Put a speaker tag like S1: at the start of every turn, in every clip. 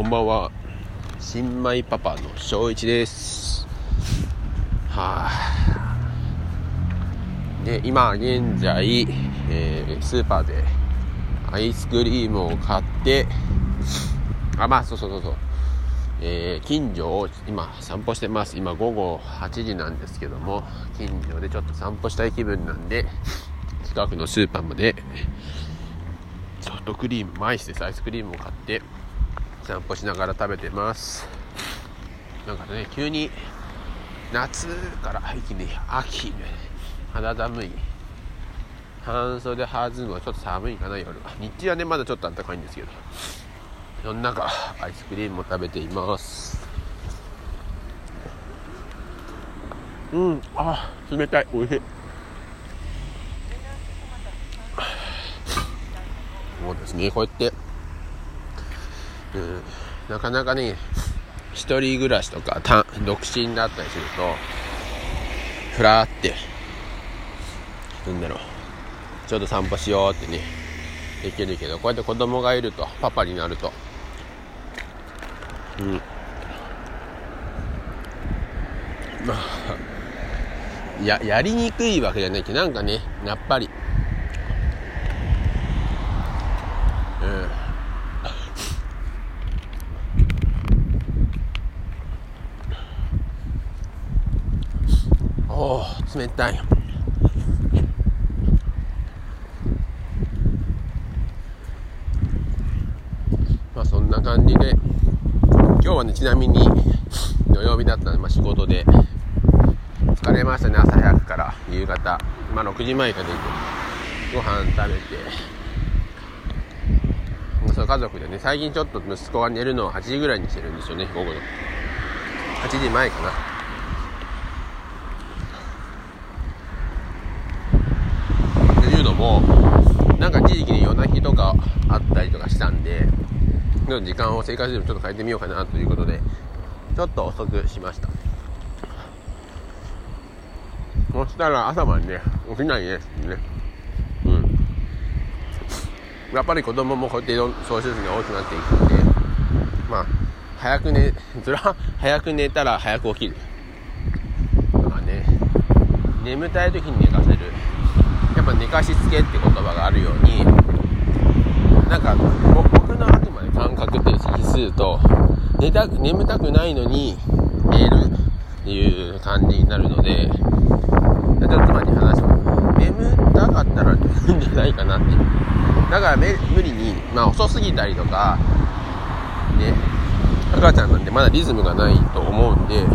S1: こんばんは。新米パパの翔一です。はあで今現在、えー、スーパーでアイスクリームを買ってあまあそうそうそうそう。えー、近所を今散歩してます。今午後8時なんですけども近所でちょっと散歩したい気分なんで近くのスーパーまでソフトクリームマイスです。アイスクリームを買って散歩しながら食べてます。なんかね急に夏から一気に秋肌寒い。半袖はずのはちょっと寒いかな夜は。日中はねまだちょっと暖かいんですけど。その中アイスクリームを食べています。うんあ冷たい。おいしい。そうですねこうやってうん。なかなかね一人暮らしとか独身だったりするとふらーってなんだろう。ちょっと散歩しようってねできるけどこうやって子供がいるとパパになると。うん。まあややりにくいわけじゃないけどなんかねやっぱりうんおお冷たい。まあそんな感じで。今日はねちなみに土曜日だったので、まあ、仕事で。疲れましたね朝早くから。夕方。まあ6時前から出てご飯食べて。そう家族でね最近ちょっと息子が寝るのを8時ぐらいにしてるんですよね午後の。8時前かなっていうのもなんか一時期に夜泣きとかあったりとかしたんで時間を生活リズムちょっと変えてみようかなということでちょっと遅くしました。そしたら朝までね起きないですね。うん。やっぱり子供もこうやって総数が大きくなっていくんでまあ早く寝それは早く寝たら早く起きる。まあね眠たい時に寝かせる。やっぱ寝かしつけって言葉があるようになんか僕のあくまで感覚って指数と寝た眠たくないのに寝るっていう感じになるのでちょっと前に話します。眠たかったら寝るんじゃないかなって。だから無理にまあ遅すぎたりとかね赤ちゃんなんでまだリズムがないと思うんで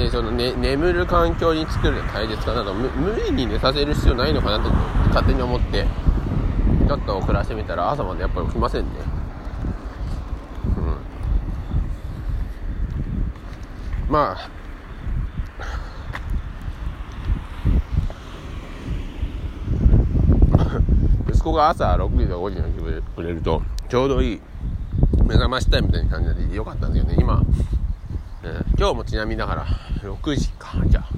S1: でその、ね、眠る環境に作るの大切かなと無理に寝させる必要ないのかなと勝手に思ってちょっと遅らせてみたら朝までやっぱり起きませんね。うん。まあ息子が朝6時か5時に起きてくれるとちょうどいい目覚ましタイムみたいな感じでよかったんですけどね。今、今日もちなみにだから6時か。じゃあ、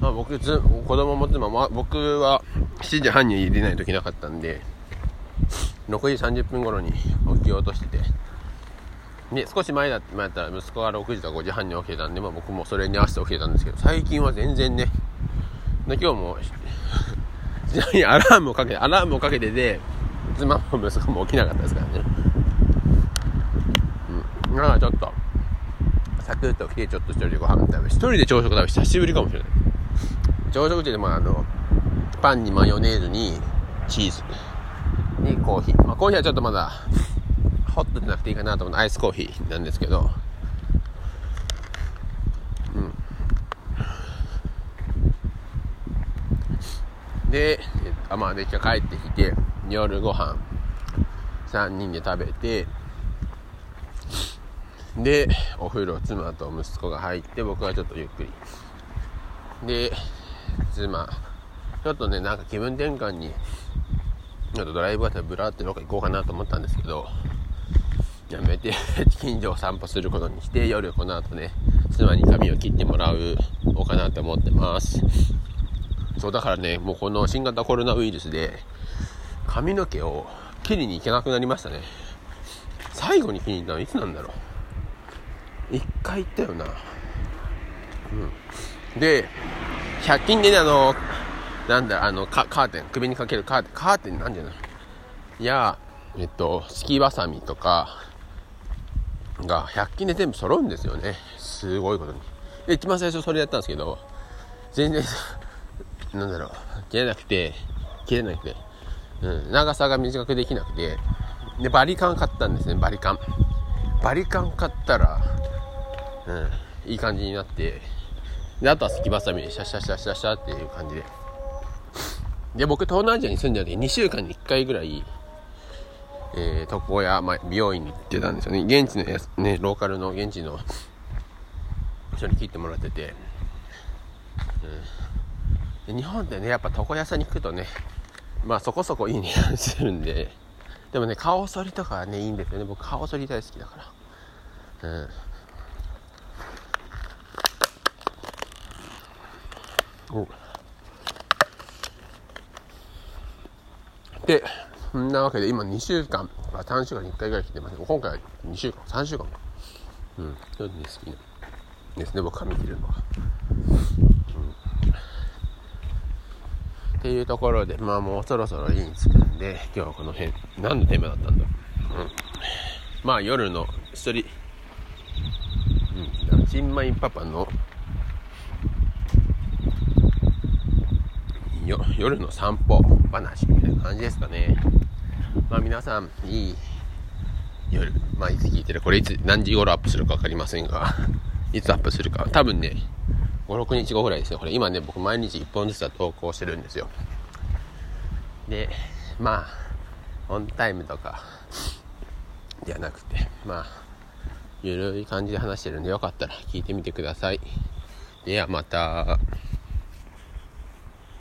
S1: まあ、僕ず子供も妻も僕は7時半に入れないといけなかったんで6時30分頃に起きようとしてて。で少し前だ前だったら息子が6時とか5時半に起きてたんで、まあ、僕もそれに合わせて起きてたんですけど最近は全然ね。で今日もちなみにアラームをかけてアラームをかけてて妻も息子も起きなかったですからね。うん。だからちょっと。サクッと起きてちょっと一人でご飯食べ一人で朝食食べ久しぶりかもしれない朝食ってでもあのパンにマヨネーズにチーズにコーヒー。まあ、コーヒーはちょっとまだ、ホットじゃなくていいかなと思うアイスコーヒーなんですけど、うん。で、あまあ、で、じゃ帰ってきて、夜ご飯、3人で食べて、で、お風呂、妻と息子が入って、僕はちょっとゆっくり。で、妻、ちょっとね、なんか気分転換に、ちょっとドライブがてブラーってどっか行こうかなと思ったんですけど、やめて 近所を散歩することにして夜この後ね妻に髪を切ってもらうおうかなって思ってます。そうだからねもうこの新型コロナウイルスで髪の毛を切りに行けなくなりましたね。最後に切りに行ったのいつなんだろう。一回行ったよな。うん。で100均でねあのなんだあのカーテン首にかけるカーテンカーテンなんじゃない？いやえっとすきばさみとかが100均で全部揃うんですよね。すごいことに。で一番最初それやったんですけど全然なんだろう切れなくて切れなくて、うん、長さが短くできなくて。でバリカン買ったんですねバリカン。バリカン買ったらうん。いい感じになって。であとはすきばさみでシャシャシャシャシャっていう感じで。で僕東南アジアに住んでて2週間に1回ぐらいえー、床屋、まあ、美容院に行ってたんですよね。現地のやねローカルの現地の人に切ってもらってて、うん、で日本ってねやっぱ床屋さんに行くとねまあそこそこいい値段するんで。でもね顔剃りとかはねいいんですよね。僕顔剃り大好きだから。うん。おでそんなわけで今2週間、あ、3週間に1回ぐらい来てますけど今回は2週間、3週間か。うん、そういうの好きなですね、僕髪切るのは。うん、っていうところで、まあもうそろそろ家に着くんで、今日はこの辺、何のテーマだったんだ？ろううん。まあ夜の一人、うん、チンマインパパの夜の散歩話みたいな感じですかね。まあ皆さん、いい夜、まあいつ聞いてる、これいつ、何時頃アップするか分かりませんが、いつアップするか、多分ね、5、6日後ぐらいですね。これ今ね、僕毎日1本ずつは投稿してるんですよ。で、まあ、オンタイムとか、ではなくて、まあ、ゆるい感じで話してるんで、よかったら聞いてみてください。ではまた。